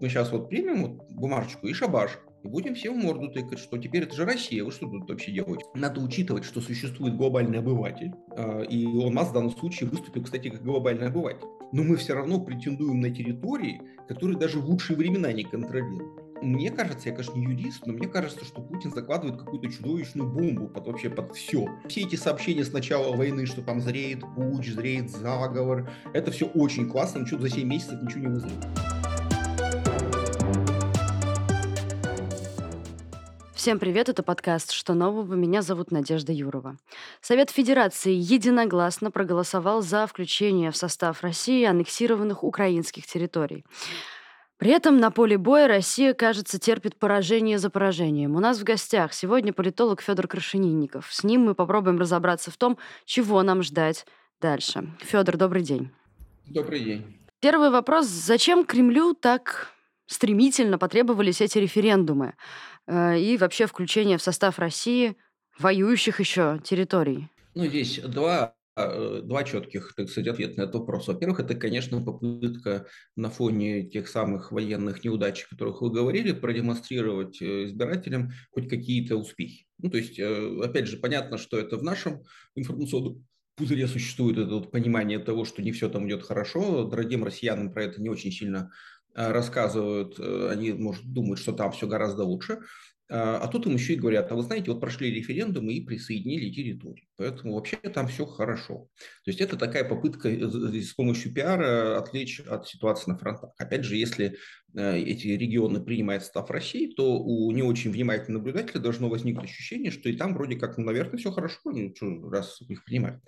мы сейчас вот примем вот бумажечку и шабаш, и будем все в морду тыкать, что теперь это же Россия, вы что тут вообще делаете? Надо учитывать, что существует глобальный обыватель, а, и он нас в данном случае выступил, кстати, как глобальный обыватель. Но мы все равно претендуем на территории, которые даже в лучшие времена не контролируем. Мне кажется, я, конечно, не юрист, но мне кажется, что Путин закладывает какую-то чудовищную бомбу под вообще под все. Все эти сообщения с начала войны, что там зреет путь, зреет заговор, это все очень классно, но что за 7 месяцев ничего не вызовет. Всем привет, это подкаст «Что нового?». Меня зовут Надежда Юрова. Совет Федерации единогласно проголосовал за включение в состав России аннексированных украинских территорий. При этом на поле боя Россия, кажется, терпит поражение за поражением. У нас в гостях сегодня политолог Федор Крашенинников. С ним мы попробуем разобраться в том, чего нам ждать дальше. Федор, добрый день. Добрый день. Первый вопрос. Зачем Кремлю так стремительно потребовались эти референдумы э, и вообще включение в состав России воюющих еще территорий? Ну, здесь два э, два четких, так сказать, ответа на этот вопрос. Во-первых, это, конечно, попытка на фоне тех самых военных неудач, о которых вы говорили, продемонстрировать э, избирателям хоть какие-то успехи. Ну, то есть, опять же, понятно, что это в нашем информационном пузыре существует это вот понимание того, что не все там идет хорошо. Дорогим россиянам про это не очень сильно рассказывают, э, они, может, думают, что там все гораздо лучше. А, а тут им еще и говорят, а вы знаете, вот прошли референдумы и присоединили территорию. Поэтому вообще там все хорошо. То есть это такая попытка с помощью пиара отвлечь от ситуации на фронтах. Опять же, если э, эти регионы принимают состав России, то у не очень внимательного наблюдателя должно возникнуть ощущение, что и там вроде как, ну, наверное, все хорошо, раз их принимают.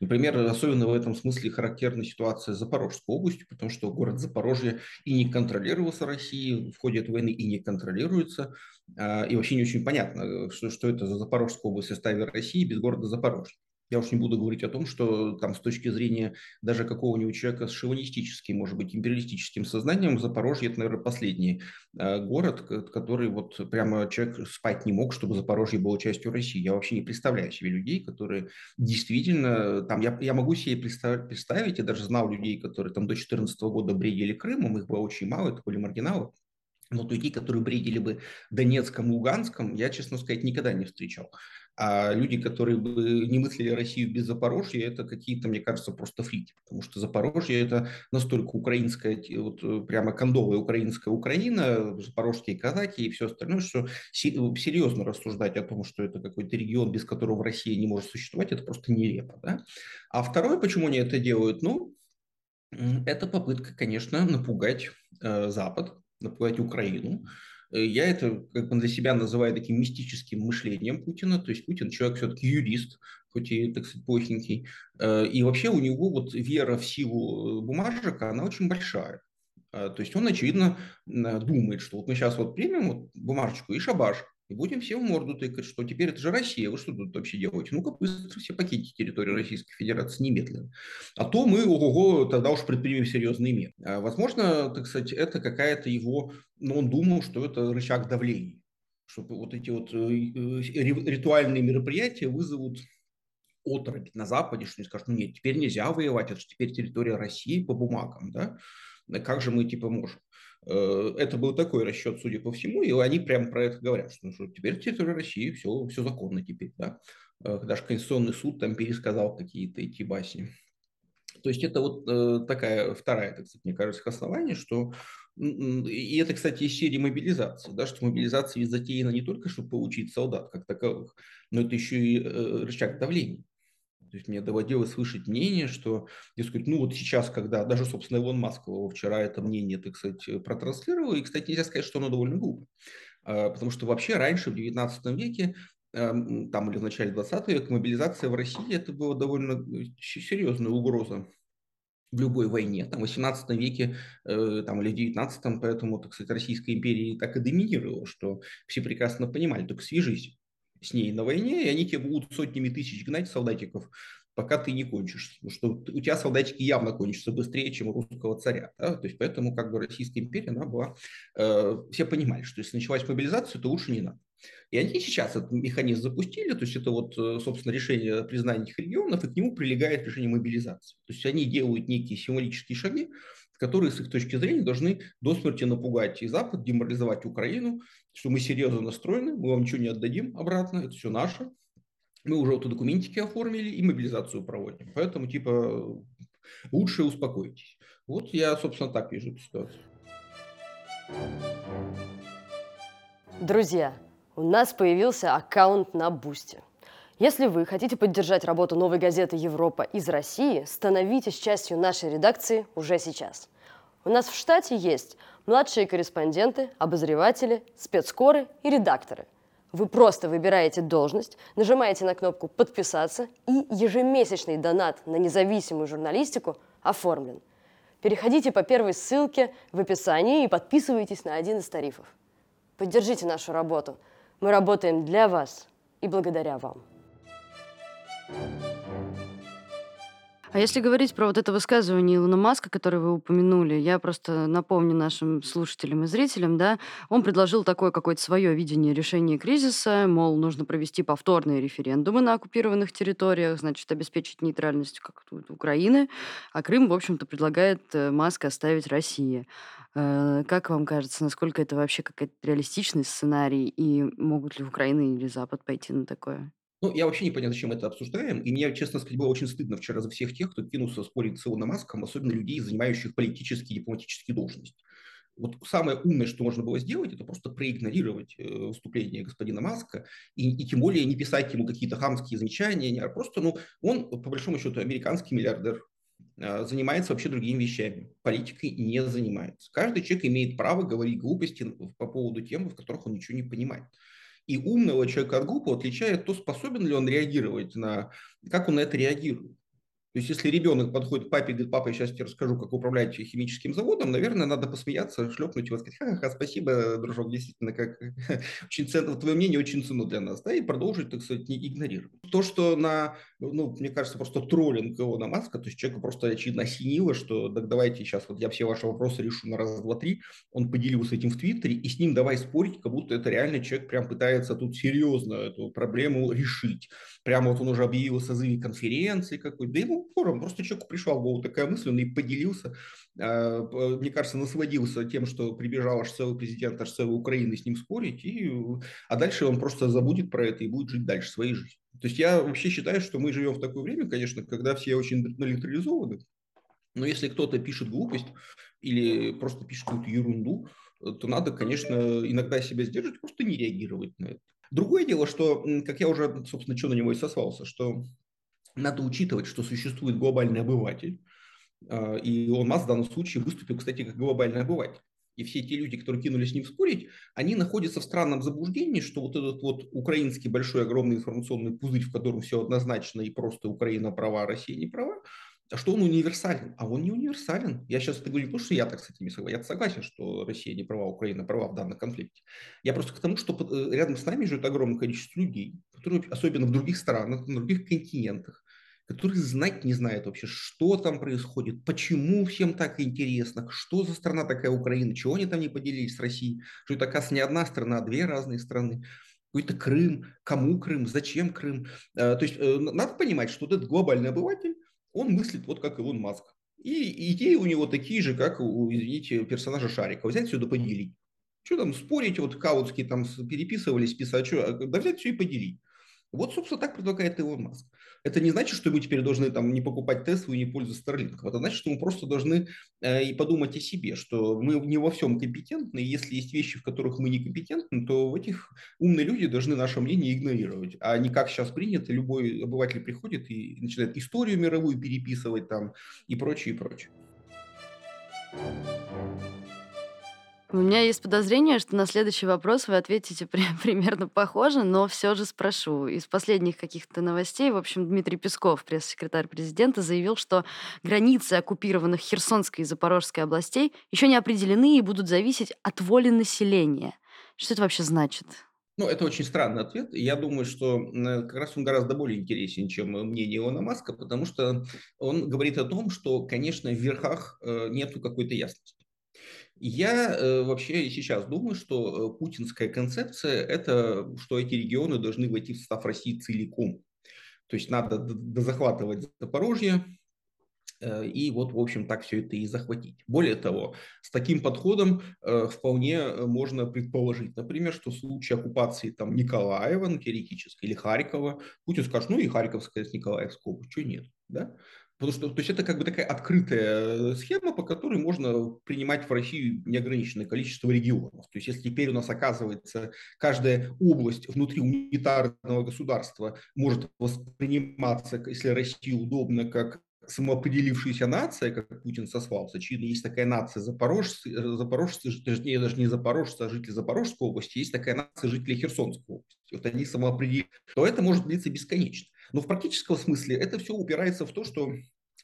Например, особенно в этом смысле характерна ситуация с Запорожской областью, потому что город Запорожье и не контролировался Россией в ходе этой войны, и не контролируется. А, и вообще не очень понятно, что, что это за Запорожская область в составе России без города Запорожье. Я уж не буду говорить о том, что там с точки зрения даже какого-нибудь человека с шовинистическим, может быть, империалистическим сознанием, Запорожье – это, наверное, последний э, город, который вот прямо человек спать не мог, чтобы Запорожье было частью России. Я вообще не представляю себе людей, которые действительно, там, я, я могу себе представить, представить, я даже знал людей, которые там до 2014 года бредили Крымом, их было очень мало, это были маргиналы, но людей, которые бредили бы Донецком, Луганском, я, честно сказать, никогда не встречал. А люди, которые бы не мыслили Россию без Запорожья, это какие-то, мне кажется, просто фрики. Потому что Запорожье – это настолько украинская, вот прямо кондовая украинская Украина, запорожские казаки и все остальное, что серьезно рассуждать о том, что это какой-то регион, без которого Россия не может существовать, это просто нелепо. Да? А второе, почему они это делают? Ну, это попытка, конечно, напугать э, Запад, напугать Украину. Э, я это как бы для себя называю таким мистическим мышлением Путина. То есть Путин человек все-таки юрист, хоть и, так сказать, плохенький. Э, и вообще у него вот вера в силу э, бумажек, она очень большая. То есть он, очевидно, думает, что вот мы сейчас вот примем вот бумажечку и шабаш, и будем все в морду тыкать, что теперь это же Россия, вы что тут вообще делаете? Ну-ка быстро все покиньте территорию Российской Федерации немедленно. А то мы, ого, тогда уж предпримем серьезные меры. А, возможно, так сказать, это какая-то его, ну, он думал, что это рычаг давления, чтобы вот эти вот э, э, ритуальные мероприятия вызовут отрубь на Западе, что они скажут, ну нет, теперь нельзя воевать, это же теперь территория России по бумагам, да? Как же мы типа можем? Э, это был такой расчет, судя по всему, и они прямо про это говорят, что, ну, что теперь территория России, все, все законно теперь, да. Э, даже Конституционный суд там пересказал какие-то эти басни. То есть это вот э, такая вторая, так сказать, мне кажется, основание, что и это, кстати, из серии мобилизации, да, что мобилизация ведь затеяна не только, чтобы получить солдат как таковых, но это еще и рычаг давления. То есть мне доводилось слышать мнение, что, дескать, ну вот сейчас, когда даже, собственно, Илон Маск его вчера это мнение, так сказать, протранслировал, и, кстати, нельзя сказать, что оно довольно глупо. А, потому что вообще раньше, в 19 веке, эм, там или в начале 20 века, мобилизация в России это была довольно э, серьезная угроза в любой войне. Там, в 18 веке э, там, или в 19 поэтому, так сказать, Российская империя так и доминировала, что все прекрасно понимали, только свяжись с ней на войне, и они тебе будут сотнями тысяч гнать солдатиков, пока ты не кончишь. Потому что у тебя солдатики явно кончатся быстрее, чем у русского царя. Да? То есть поэтому как бы Российская империя, она была... Э, все понимали, что если началась мобилизация, то лучше не надо. И они сейчас этот механизм запустили, то есть это вот, э, собственно, решение признания этих регионов, и к нему прилегает решение мобилизации. То есть они делают некие символические шаги, которые с их точки зрения должны до смерти напугать и Запад, деморализовать Украину, что мы серьезно настроены, мы вам ничего не отдадим обратно, это все наше. Мы уже вот документики оформили и мобилизацию проводим. Поэтому, типа, лучше успокойтесь. Вот я, собственно, так вижу эту ситуацию. Друзья, у нас появился аккаунт на Бусте. Если вы хотите поддержать работу новой газеты «Европа» из России, становитесь частью нашей редакции уже сейчас. У нас в штате есть младшие корреспонденты, обозреватели, спецкоры и редакторы. Вы просто выбираете должность, нажимаете на кнопку «Подписаться» и ежемесячный донат на независимую журналистику оформлен. Переходите по первой ссылке в описании и подписывайтесь на один из тарифов. Поддержите нашу работу. Мы работаем для вас и благодаря вам. А если говорить про вот это высказывание Илона Маска, которое вы упомянули, я просто напомню нашим слушателям и зрителям, да, он предложил такое какое-то свое видение решения кризиса, мол, нужно провести повторные референдумы на оккупированных территориях, значит, обеспечить нейтральность как Украины, а Крым, в общем-то, предлагает э, Маска оставить России. Э, как вам кажется, насколько это вообще какой-то реалистичный сценарий, и могут ли Украина или Запад пойти на такое? Ну, я вообще не понял, зачем это обсуждаем. И мне, честно сказать, было очень стыдно вчера за всех тех, кто кинулся спорить с Илоном Маском, особенно людей, занимающих политические и дипломатические должности. Вот самое умное, что можно было сделать, это просто проигнорировать э, выступление господина Маска и, и тем более не писать ему какие-то хамские замечания, а просто, ну, он, по большому счету, американский миллиардер, э, занимается вообще другими вещами. Политикой не занимается. Каждый человек имеет право говорить глупости по поводу тем, в которых он ничего не понимает. И умного человека от глупого отличает то, способен ли он реагировать на, как он на это реагирует. То есть, если ребенок подходит к папе и говорит, папа, я сейчас тебе расскажу, как управлять химическим заводом, наверное, надо посмеяться, шлепнуть его, сказать, ха-ха, спасибо, дружок, действительно, как очень ценно, твое мнение очень ценно для нас, да, и продолжить, так сказать, не игнорировать. То, что на, ну, мне кажется, просто троллинг его на Маска, то есть человека просто очевидно осенило, что так давайте сейчас, вот я все ваши вопросы решу на раз, два, три, он поделился этим в Твиттере, и с ним давай спорить, как будто это реально человек прям пытается тут серьезно эту проблему решить. Прямо вот он уже объявил о созыве конференции какой-то, да ему упором. Просто человеку пришла в голову такая мысль, он и поделился. А, мне кажется, насладился тем, что прибежал аж целый президент аж целой Украины с ним спорить, и, а дальше он просто забудет про это и будет жить дальше своей жизнью. То есть я вообще считаю, что мы живем в такое время, конечно, когда все очень наэлектризованы, но если кто-то пишет глупость или просто пишет какую-то ерунду, то надо, конечно, иногда себя сдерживать, просто не реагировать на это. Другое дело, что, как я уже, собственно, что на него и сослался, что надо учитывать, что существует глобальный обыватель, а, и он Маск в данном случае выступил, кстати, как глобальный обыватель. И все те люди, которые кинулись с ним спорить, они находятся в странном заблуждении, что вот этот вот украинский большой огромный информационный пузырь, в котором все однозначно и просто Украина права, Россия не права, а что он универсален. А он не универсален. Я сейчас это говорю не потому, что я так с этими согласен. Я согласен, что Россия не права, Украина права в данном конфликте. Я просто к тому, что э, рядом с нами живет огромное количество людей, которые, особенно в других странах, на других континентах, которые знать не знают вообще, что там происходит, почему всем так интересно, что за страна такая Украина, чего они там не поделились с Россией, что это, оказывается, не одна страна, а две разные страны. Какой-то Крым, кому Крым, зачем Крым. Э, то есть э, надо понимать, что вот этот глобальный обыватель, он мыслит вот как Илон Маск. И идеи у него такие же, как у, извините, персонажа Шарика. Взять все да поделить. Что там спорить, вот каутские там переписывались, писать, что, да взять все и поделить. Вот, собственно, так предлагает Илон Маск. Это не значит, что мы теперь должны там не покупать Теслу и не пользоваться Starlink. Это значит, что мы просто должны э, и подумать о себе, что мы не во всем компетентны, если есть вещи, в которых мы не компетентны, то в этих умные люди должны наше мнение игнорировать, а не как сейчас принято, любой обыватель приходит и начинает историю мировую переписывать там и прочее, и прочее. У меня есть подозрение, что на следующий вопрос вы ответите при- примерно похоже, но все же спрошу. Из последних каких-то новостей, в общем, Дмитрий Песков, пресс-секретарь президента, заявил, что границы оккупированных Херсонской и Запорожской областей еще не определены и будут зависеть от воли населения. Что это вообще значит? Ну, это очень странный ответ. Я думаю, что как раз он гораздо более интересен, чем мнение Илона Маска, потому что он говорит о том, что, конечно, в верхах э, нету какой-то ясности. Я э, вообще сейчас думаю, что э, путинская концепция – это что эти регионы должны войти в состав России целиком. То есть надо дозахватывать Запорожье, Э, и вот, в общем, так все это и захватить. Более того, с таким подходом вполне можно предположить, например, что в случае оккупации там, Николаева, ну, теоретически, или Харькова, Путин скажет, ну и Харьковская с Николаевской областью, что нет, да? Потому что то есть это как бы такая открытая схема, по которой можно принимать в Россию неограниченное количество регионов. То есть если теперь у нас оказывается каждая область внутри унитарного государства может восприниматься, если России удобно, как самоопределившаяся нация, как Путин сослался, очевидно, есть такая нация запорожцы, э, запорожцы, точнее, даже не запорожцы, а жители Запорожской области, есть такая нация жителей Херсонской области. Вот они самоопределили, то это может длиться бесконечно. Но в практическом смысле это все упирается в то, что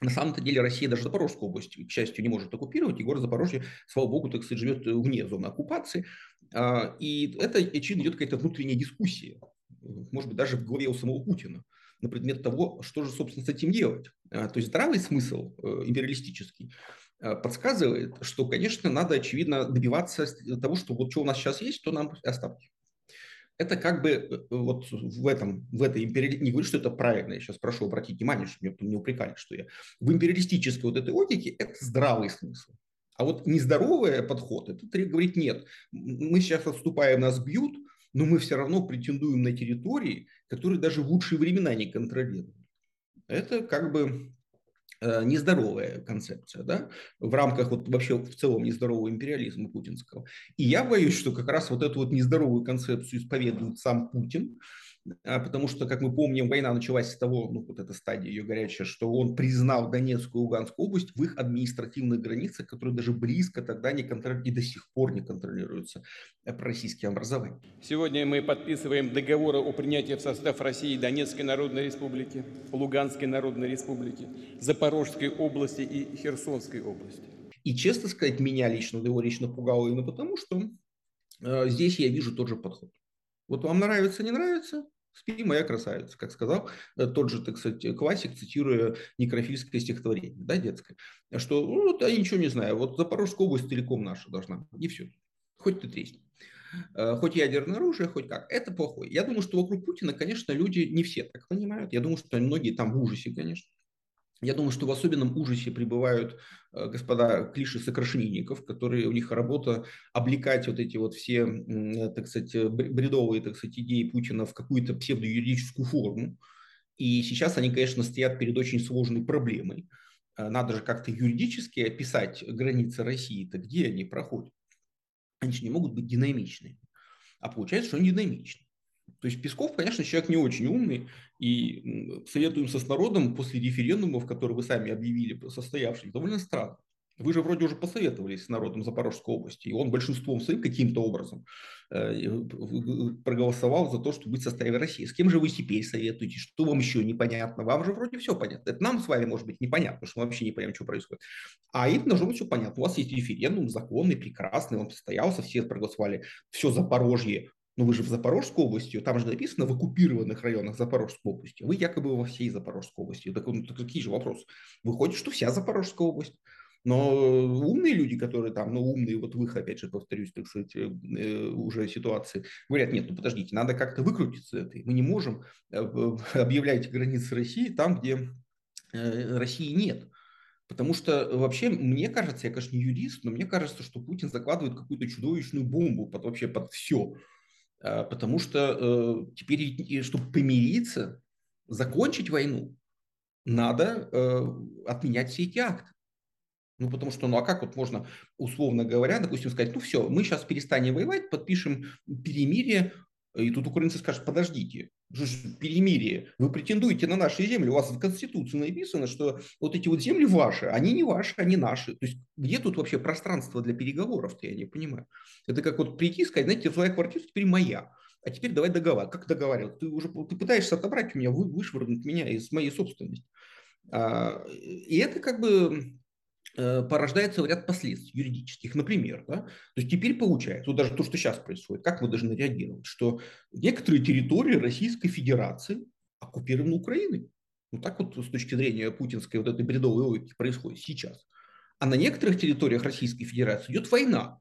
на самом-то деле Россия даже Запорожскую область, к счастью, не может оккупировать, и город Запорожье, слава богу, так сказать, живет вне зоны оккупации. А, и это, очевидно, идет какая-то внутренняя дискуссия, может быть, даже в голове у самого Путина на предмет того, что же, собственно, с этим делать. А, то есть здравый смысл э, империалистический э, подсказывает, что, конечно, надо, очевидно, добиваться того, что вот что у нас сейчас есть, то нам оставьте. Это как бы э, вот в этом, в этой империалистической, не говорю, что это правильно, я сейчас прошу обратить внимание, чтобы меня не упрекали, что я в империалистической вот этой логике это здравый смысл. А вот нездоровый подход, это говорит нет, мы сейчас отступаем, нас бьют, но мы все равно претендуем на территории, которые даже в лучшие времена не контролируют. Это как бы нездоровая концепция, да, в рамках вот вообще в целом нездорового империализма путинского. И я боюсь, что как раз вот эту вот нездоровую концепцию исповедует сам Путин, потому что, как мы помним, война началась с того, ну вот эта стадия ее горячая, что он признал Донецкую и Луганскую область в их административных границах, которые даже близко тогда не контролируются и до сих пор не контролируются э, российским образованием. Сегодня мы подписываем договоры о принятии в состав России Донецкой Народной Республики, Луганской Народной Республики, Запорожской области и Херсонской области. И, честно сказать, меня лично, его лично пугало именно потому, что э, здесь я вижу тот же подход. Вот вам нравится, не нравится, Спи, моя красавица, как сказал э, тот же, так сказать, классик, цитируя некрофильское стихотворение, да, детское, что, ну, я ничего не знаю, вот Запорожская область целиком наша должна быть, и все, хоть ты тресни. Э, хоть ядерное оружие, хоть как. Это плохой. Я думаю, что вокруг Путина, конечно, люди не все так понимают. Я думаю, что многие там в ужасе, конечно. Я думаю, что в особенном ужасе пребывают э, господа клиши сокрашенинников, которые у них работа облекать вот эти вот все, так сказать, бредовые, так сказать, идеи Путина в какую-то псевдоюридическую форму. И сейчас они, конечно, стоят перед очень сложной проблемой. Э, надо же как-то юридически описать границы России-то, где они проходят. Они же не могут быть динамичными. А получается, что они динамичны. То есть Песков, конечно, человек не очень умный, и советуемся с народом после референдумов, которые вы сами объявили состоявшись, довольно странно. Вы же вроде уже посоветовались с народом Запорожской области, и он большинством своим каким-то образом э, проголосовал за то, чтобы быть в составе России. С кем же вы теперь советуете? Что вам еще непонятно? Вам же вроде все понятно. Это нам с вами может быть непонятно, потому что мы вообще не понимаем, что происходит. А им должно быть все понятно. У вас есть референдум законный, прекрасный, он состоялся, все проголосовали. Все Запорожье ну вы же в Запорожской области, там же написано в оккупированных районах Запорожской области. Вы якобы во всей Запорожской области. Так, ну, так какие же вопросы? Выходит, что вся Запорожская область. Но умные люди, которые там, ну умные, вот в их, опять же, повторюсь, так сказать, э, э уже ситуации, говорят, нет, ну подождите, надо как-то выкрутиться этой. Мы не можем э, объявлять границы России там, где России нет. Потому что вообще, мне кажется, я, конечно, не юрист, но мне кажется, что Путин закладывает какую-то чудовищную бомбу под вообще под все. А, потому что э, теперь, чтобы помириться, закончить войну, надо э, отменять все эти акты. Ну, потому что, ну, а как вот можно, условно говоря, допустим, сказать, ну, все, мы сейчас перестанем воевать, подпишем перемирие, и тут украинцы скажут, подождите, перемирие, вы претендуете на наши земли, у вас в Конституции написано, что вот эти вот земли ваши, они не ваши, они наши. То есть где тут вообще пространство для переговоров-то, я не понимаю. Это как вот прийти и сказать, знаете, твоя квартира теперь моя, а теперь давай договаривать. Как договаривать? Ты уже ты пытаешься отобрать у меня, вышвырнуть меня из моей собственности. А, и это как бы порождается ряд последствий юридических. Например, да, то есть теперь получается, вот даже то, что сейчас происходит, как мы должны реагировать, что некоторые территории Российской Федерации оккупированы Украиной. Ну так вот с точки зрения путинской вот этой бредовой логики происходит сейчас. А на некоторых территориях Российской Федерации идет война,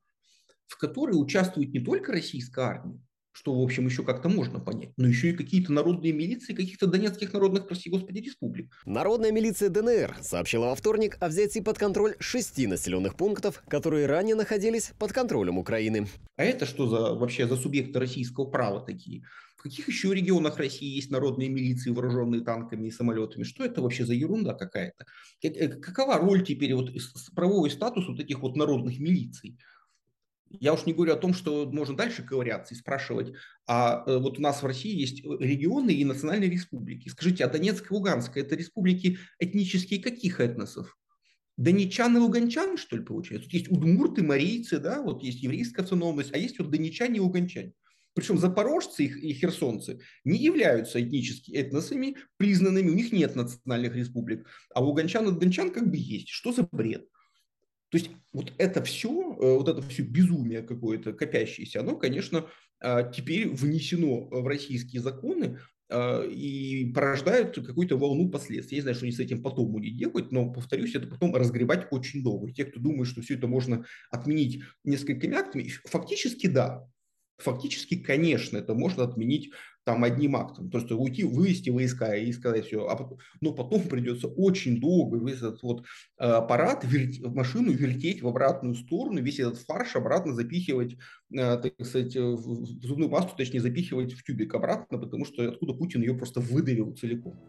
в которой участвует не только российская армия, что, в общем, еще как-то можно понять. Но еще и какие-то народные милиции каких-то донецких народных, прости господи, республик. Народная милиция ДНР сообщила во вторник о взятии под контроль шести населенных пунктов, которые ранее находились под контролем Украины. А это что за вообще за субъекты российского права такие? В каких еще регионах России есть народные милиции, вооруженные танками и самолетами? Что это вообще за ерунда какая-то? Э, какова роль теперь, вот правовой статус вот этих вот народных милиций? Я уж не говорю о том, что можно дальше ковыряться и спрашивать, а э, вот у нас в России есть регионы и национальные республики. Скажите, а Донецк и Луганск – это республики этнические каких этносов? Донечан и луганчан, что ли, получается? Тут есть удмурты, марийцы, да, вот есть еврейская автономность, а есть вот донечане и луганчане. Причем запорожцы и херсонцы не являются этнически этносами признанными, у них нет национальных республик, а луганчан и дончан как бы есть. Что за бред? То есть вот это все, э, вот это все безумие какое-то копящееся, оно, конечно, а, теперь внесено в российские законы а, и порождает какую-то волну последствий. Я знаю, что они с этим потом будет делать, но, повторюсь, это потом разгребать очень долго. Те, кто думает, что все это можно отменить несколькими актами, фактически да, Фактически, конечно, это можно отменить там одним актом. То есть уйти, вывести войска и сказать все. А потом, но потом придется очень долго весь этот вот э, аппарат, верти, машину вертеть в обратную сторону, весь этот фарш обратно запихивать, э, так сказать, в зубную пасту, точнее, запихивать в тюбик обратно, потому что откуда Путин ее просто выдавил целиком.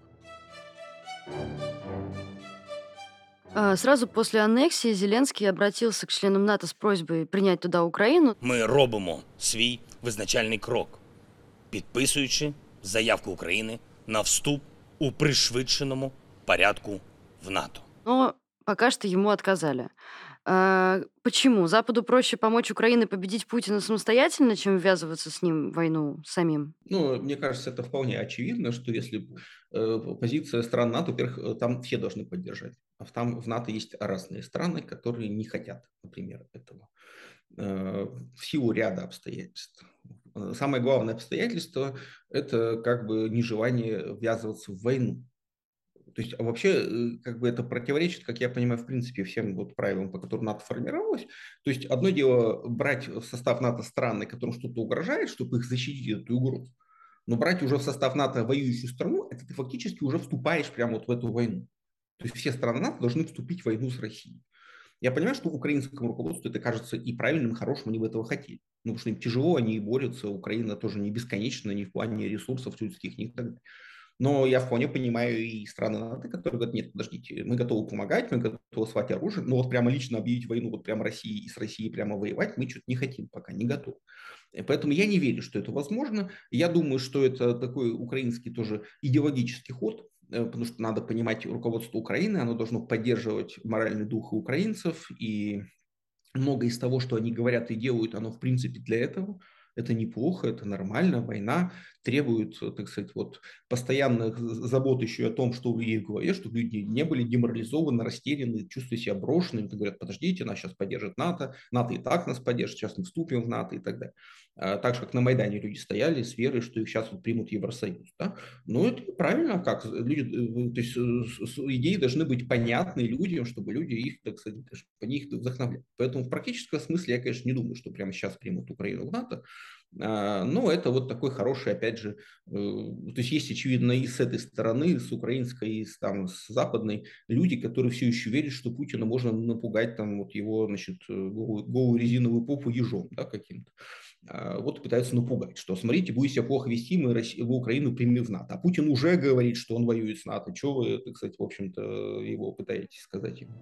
А, сразу после аннексии Зеленский обратился к членам НАТО с просьбой принять туда Украину. Ми робимо свій визначальний крок, підписуючи заявку України на вступ у пришвидшеному порядку в НАТО. Но пока что ему отказали. А, почему? Западу проще помочь Украине победить Путина самостоятельно, чем ввязываться с ним в войну самим? Ну, мне кажется, это вполне очевидно, что если э, позиция стран НАТО, во-первых, э, там все должны поддержать. А там в НАТО есть разные страны, которые не хотят, например, этого э, в силу ряда обстоятельств. Самое главное обстоятельство – это как бы нежелание ввязываться в войну. То есть а вообще э, как бы это противоречит, как я понимаю, в принципе всем вот правилам, по которым НАТО формировалось. То есть одно дело брать в состав НАТО страны, которым что-то угрожает, чтобы их защитить от этой угрозы. Но брать уже в состав НАТО воюющую страну, это ты фактически уже вступаешь прямо вот в эту войну. То есть все страны НАТО должны вступить в войну с Россией. Я понимаю, что украинскому руководству это кажется и правильным, и хорошим, они бы этого хотели. Ну, потому что им тяжело, они борются, Украина тоже не бесконечна, ни в плане ресурсов людских, ни так далее. Но я вполне понимаю и страны НАТО, которые говорят, нет, подождите, мы готовы помогать, мы готовы свать оружие, но вот прямо лично объявить войну, вот прямо России и с Россией прямо воевать мы что-то не хотим, пока не готовы. Поэтому я не верю, что это возможно. Я думаю, что это такой украинский тоже идеологический ход, потому что надо понимать руководство Украины, оно должно поддерживать моральный дух украинцев, и многое из того, что они говорят и делают, оно в принципе для этого. Это неплохо, это нормально, война требует, так сказать, вот постоянных забот еще о том, что у людей голове, чтобы люди не были деморализованы, растеряны, чувствуя себя брошенными, говорят, подождите, нас сейчас поддержит НАТО, НАТО и так нас поддержит, сейчас мы вступим в НАТО и так далее. А, так же, как на Майдане люди стояли с верой, что их сейчас вот примут Евросоюз. Да? Но это правильно, как люди, то есть идеи должны быть понятны людям, чтобы люди их, так сказать, по них вдохновляли. Поэтому в практическом смысле я, конечно, не думаю, что прямо сейчас примут Украину в НАТО, а, но это вот такой хороший, опять же, э, то есть есть, очевидно, и с этой стороны, с украинской, и с, там, с западной, люди, которые все еще верят, что Путина можно напугать там вот его, значит, э, голую, резиновую попу ежом, да, каким-то. А, вот пытаются напугать, что смотрите, будете себя плохо вести, мы, Россию, Украину примем в НАТО. А Путин уже говорит, что он воюет с НАТО. Чего вы, сказать, в общем-то, его пытаетесь сказать ему?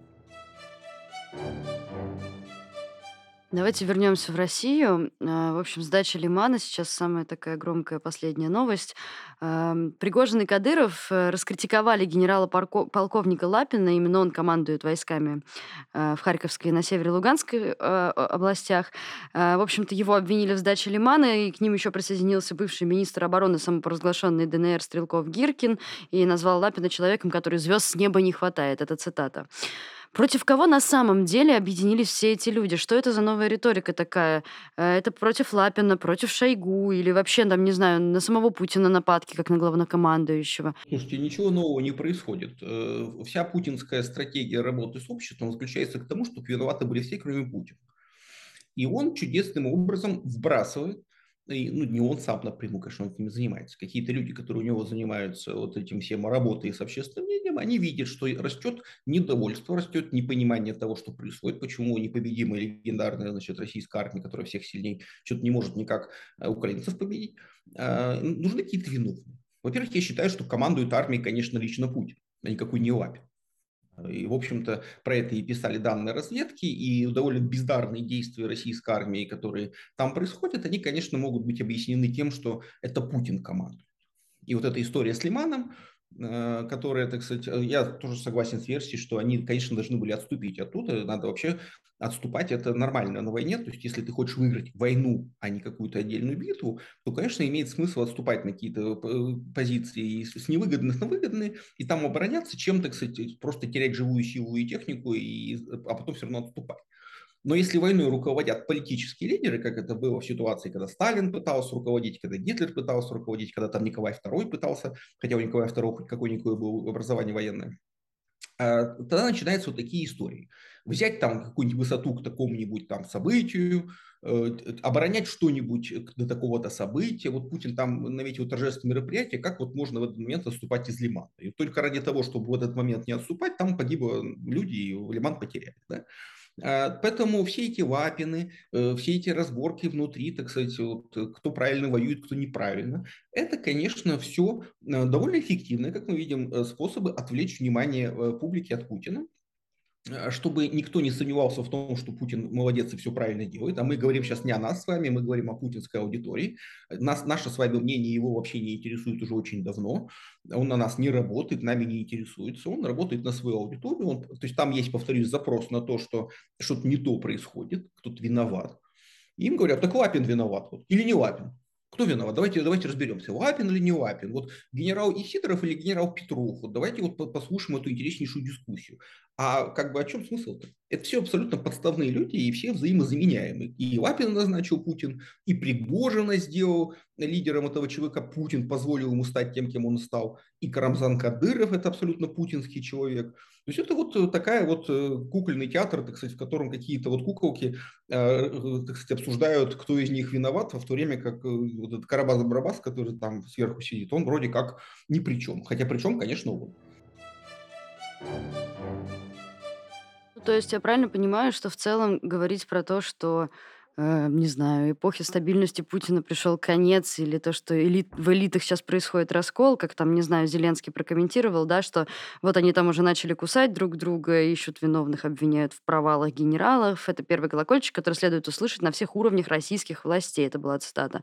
Давайте вернемся в Россию. А, в общем, сдача Лимана сейчас самая такая громкая последняя новость. Пригожин и Кадыров э, раскритиковали генерала-полковника Лапина, именно он командует войсками э, в Харьковской и на севере Луганской э, областях. В общем-то, его обвинили в сдаче Лимана, и к ним еще присоединился бывший министр обороны самопровозглашенный ДНР Стрелков Гиркин и назвал Лапина человеком, который звезд с неба не хватает. Это цитата. Против кого на самом деле объединились все эти люди? Что это за новая риторика такая? Э, это против Лапина, против Шойгу или вообще, там, не знаю, на самого Путина нападки, как на главнокомандующего? Слушайте, ничего нового не происходит. Э, вся путинская стратегия работы с обществом заключается к тому, чтобы виноваты были все, кроме Путина. И он чудесным образом вбрасывает и, ну, не он сам напрямую, конечно, он этим занимается. Какие-то люди, которые у него занимаются вот этим всем работой с общественным мнением, они видят, что растет недовольство, растет непонимание того, что происходит, почему непобедимая легендарная значит, российская армия, которая всех сильнее, что-то не может никак э, украинцев победить. А, нужны какие-то виновные. Во-первых, я считаю, что командует армией, конечно, лично Путин, а никакой не Лапин. И, в общем-то, про это и писали данные разведки, и довольно бездарные действия российской армии, которые там происходят, они, конечно, могут быть объяснены тем, что это Путин командует. И вот эта история с Лиманом, которые, так сказать, э, я тоже согласен с версией, что они, конечно, должны были отступить оттуда. Надо вообще отступать, это нормально на войне. То есть, если ты хочешь выиграть войну, а не какую-то отдельную битву, то, конечно, имеет смысл отступать на какие-то э, позиции с невыгодных на выгодные, и там обороняться, чем, так сказать, просто терять живую силу и технику, и, а потом все равно отступать. Но если войной руководят политические лидеры, как это было в ситуации, когда Сталин пытался руководить, когда Гитлер пытался руководить, когда там Николай II пытался, хотя у Николая II хоть какое-никакое было образование военное, а, тогда начинаются вот такие истории. Взять там какую-нибудь высоту к такому-нибудь там событию, э, оборонять что-нибудь до такого-то события. Вот Путин там наметил торжественное мероприятие, как вот можно в этот момент отступать из Лимана. И только ради того, чтобы в этот момент не отступать, там погибло люди, и Лиман потеряли. Да? А, поэтому все эти лапины, э, все эти разборки внутри, так сказать, вот, э, кто правильно воюет, кто неправильно, это, конечно, все э, довольно эффективные, как мы видим, способы отвлечь внимание публики от Путина. Э, чтобы никто не сомневался в том, что Путин молодец и все правильно делает. А мы говорим сейчас не о нас с вами, мы говорим о путинской аудитории. Нас, наше с вами мнение его вообще не интересует уже очень давно. Он на нас не работает, нами не интересуется. Он работает на свою аудиторию. Он, то есть там есть, повторюсь, запрос на то, что что-то не то происходит, кто-то виноват. Им говорят, так Лапин виноват вот, или не Лапин. Кто виноват? Давайте, давайте разберемся. Лапин или не Лапин? Вот генерал Исидоров или генерал Петров? Вот давайте вот послушаем эту интереснейшую дискуссию. А как бы о чем смысл-то? Это все абсолютно подставные люди и все взаимозаменяемые. И Лапин назначил Путин, и Пригожина сделал лидером этого человека Путин, позволил ему стать тем, кем он стал. И Карамзан Кадыров – это абсолютно путинский человек. То есть это вот такая вот э, кукольный театр, так сказать, в котором какие-то вот куколки, э, э, так сказать, обсуждают, кто из них виноват, в то время как вот этот Карабас-Барабас, который там сверху сидит, он вроде как ни при чем. Хотя при чем, конечно, он. То есть я правильно понимаю, что в целом говорить про то, что э, не знаю, эпохи стабильности Путина пришел конец, или то, что элит, в элитах сейчас происходит раскол, как там, не знаю, Зеленский прокомментировал, да, что вот они там уже начали кусать друг друга, ищут виновных, обвиняют в провалах генералов. Это первый колокольчик, который следует услышать на всех уровнях российских властей. Это была цитата.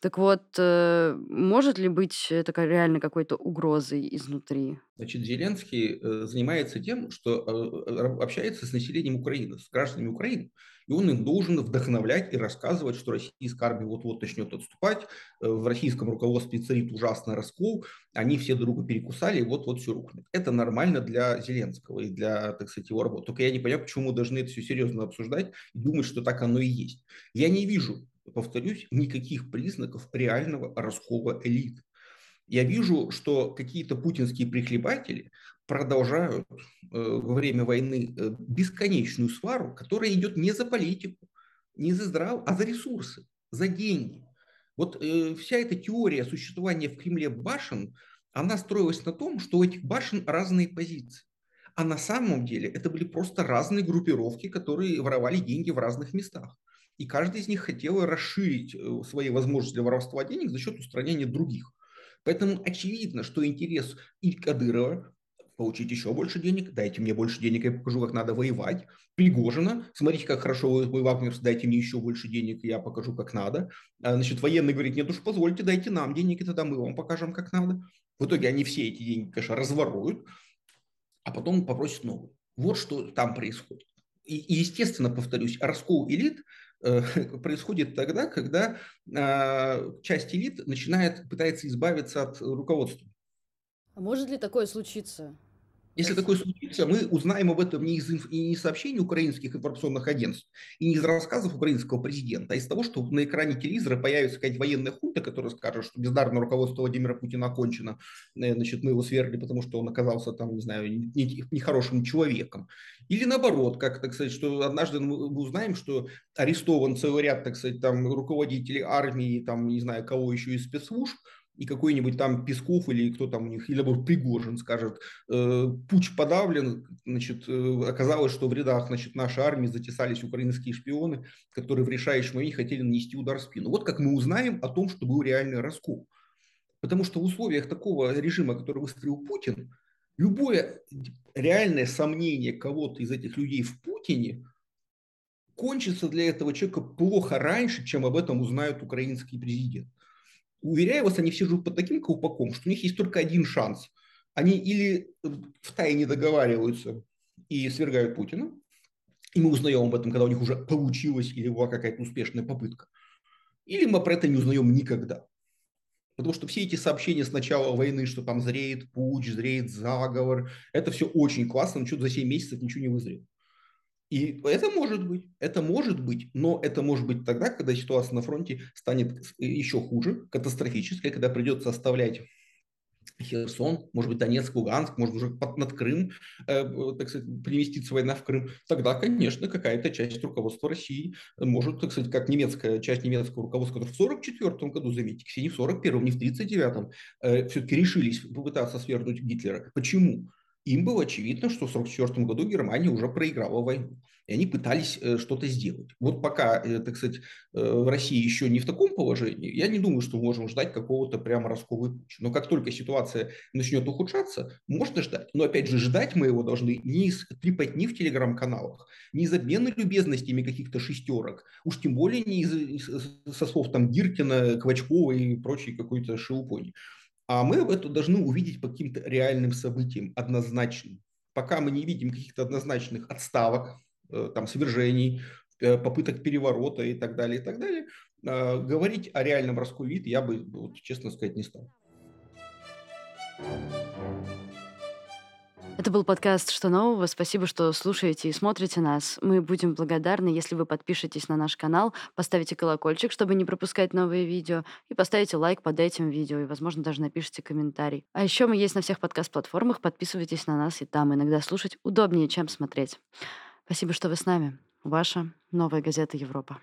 Так вот, э, может ли быть это реально какой-то угрозой изнутри? Значит, Зеленский э, занимается тем, что э, общается с населением Украины, с гражданами Украины. И он им должен вдохновлять и рассказывать, что российская армия вот-вот начнет отступать, э, в российском руководстве царит ужасный раскол, они все друга перекусали, и вот-вот все рухнет. Это нормально для Зеленского и для, так сказать, его работы. Только я не понимаю, почему мы должны это все серьезно обсуждать и думать, что так оно и есть. Я не вижу, повторюсь, никаких признаков реального раскола элит. Я вижу, что какие-то путинские прихлебатели продолжают э, во время войны э, бесконечную свару, которая идет не за политику, не за здрав, а за ресурсы, за деньги. Вот э, вся эта теория существования в Кремле башен, она строилась на том, что у этих башен разные позиции. А на самом деле это были просто разные группировки, которые воровали деньги в разных местах. И каждый из них хотел расширить свои возможности для воровства денег за счет устранения других. Поэтому очевидно, что интерес и Кадырова получить еще больше денег, дайте мне больше денег, я покажу, как надо воевать. Пригожина, смотрите, как хорошо вы вагнерс, дайте мне еще больше денег, я покажу, как надо. А, значит, военный говорит, нет уж, позвольте, дайте нам денег, и тогда мы вам покажем, как надо. В итоге они все эти деньги, конечно, разворуют, а потом попросят новые. Вот что там происходит. И, и естественно, повторюсь, раскол элит э, происходит тогда, когда э, часть элит начинает, пытается избавиться от руководства. А может ли такое случиться? Если такое случится, мы узнаем об этом не из, инф... не из сообщений украинских информационных агентств и не из рассказов украинского президента, а из того, что на экране телевизора появится какая-то военная хунта, которая скажет, что бездарное руководство Владимира Путина окончено, э, значит, мы его свергли, потому что он оказался там, не знаю, нехорошим человеком. Или наоборот, как, так сказать, что однажды мы узнаем, что арестован целый ряд, так сказать, там руководителей армии, там, не знаю, кого еще из спецслужб, и какой-нибудь там Песков или кто там у них, или Пригожин скажет, э, путь подавлен, значит, э, оказалось, что в рядах, значит, нашей армии затесались украинские шпионы, которые в решающем моменте хотели нанести удар в спину. Вот как мы узнаем о том, что был реальный раскол. Потому что в условиях такого режима, который выстроил Путин, любое реальное сомнение кого-то из этих людей в Путине кончится для этого человека плохо раньше, чем об этом узнают украинский президент. Уверяю вас, они все живут под таким колпаком, что у них есть только один шанс. Они или э, в тайне договариваются и свергают Путина, и мы узнаем об этом, когда у них уже получилось или была какая-то успешная попытка, или мы про это не узнаем никогда. Потому что все эти сообщения с начала войны, что там зреет путь, зреет заговор, это все очень классно, но что-то за 7 месяцев ничего не вызрело. И это может быть, это может быть, но это может быть тогда, когда ситуация на фронте станет еще хуже, катастрофической, когда придется оставлять Херсон, может быть, Донецк, Луганск, может уже под, над Крым, э, так сказать, переместиться война в Крым, тогда, конечно, какая-то часть руководства России может, так сказать, как немецкая часть немецкого руководства, которая в 1944 году, заметьте, не в 1941, не в 1939, э, все-таки решились попытаться свергнуть Гитлера. Почему? Им было очевидно, что в 1944 году Германия уже проиграла войну. И они пытались э, что-то сделать. Вот пока, э, так сказать, э, в России еще не в таком положении, я не думаю, что мы можем ждать какого-то прямо раскола и. Но как только ситуация начнет ухудшаться, можно ждать. Но опять же, ждать мы его должны не из трепотни в телеграм-каналах, не из обмена любезностями каких-то шестерок, уж тем более не из, со слов там Гиркина, Квачкова и прочей какой-то шелупони. А мы это должны увидеть по каким-то реальным событиям, однозначным. Пока мы не видим каких-то однозначных отставок, э, там, свержений, э, попыток переворота и так далее, и так далее, э, говорить о реальном расколе я бы, вот, честно сказать, не стал. Это был подкаст «Что нового?». Спасибо, что слушаете и смотрите нас. Мы будем благодарны, если вы подпишетесь на наш канал, поставите колокольчик, чтобы не пропускать новые видео, и поставите лайк под этим видео, и, возможно, даже напишите комментарий. А еще мы есть на всех подкаст-платформах, подписывайтесь на нас и там. Иногда слушать удобнее, чем смотреть. Спасибо, что вы с нами. Ваша новая газета «Европа».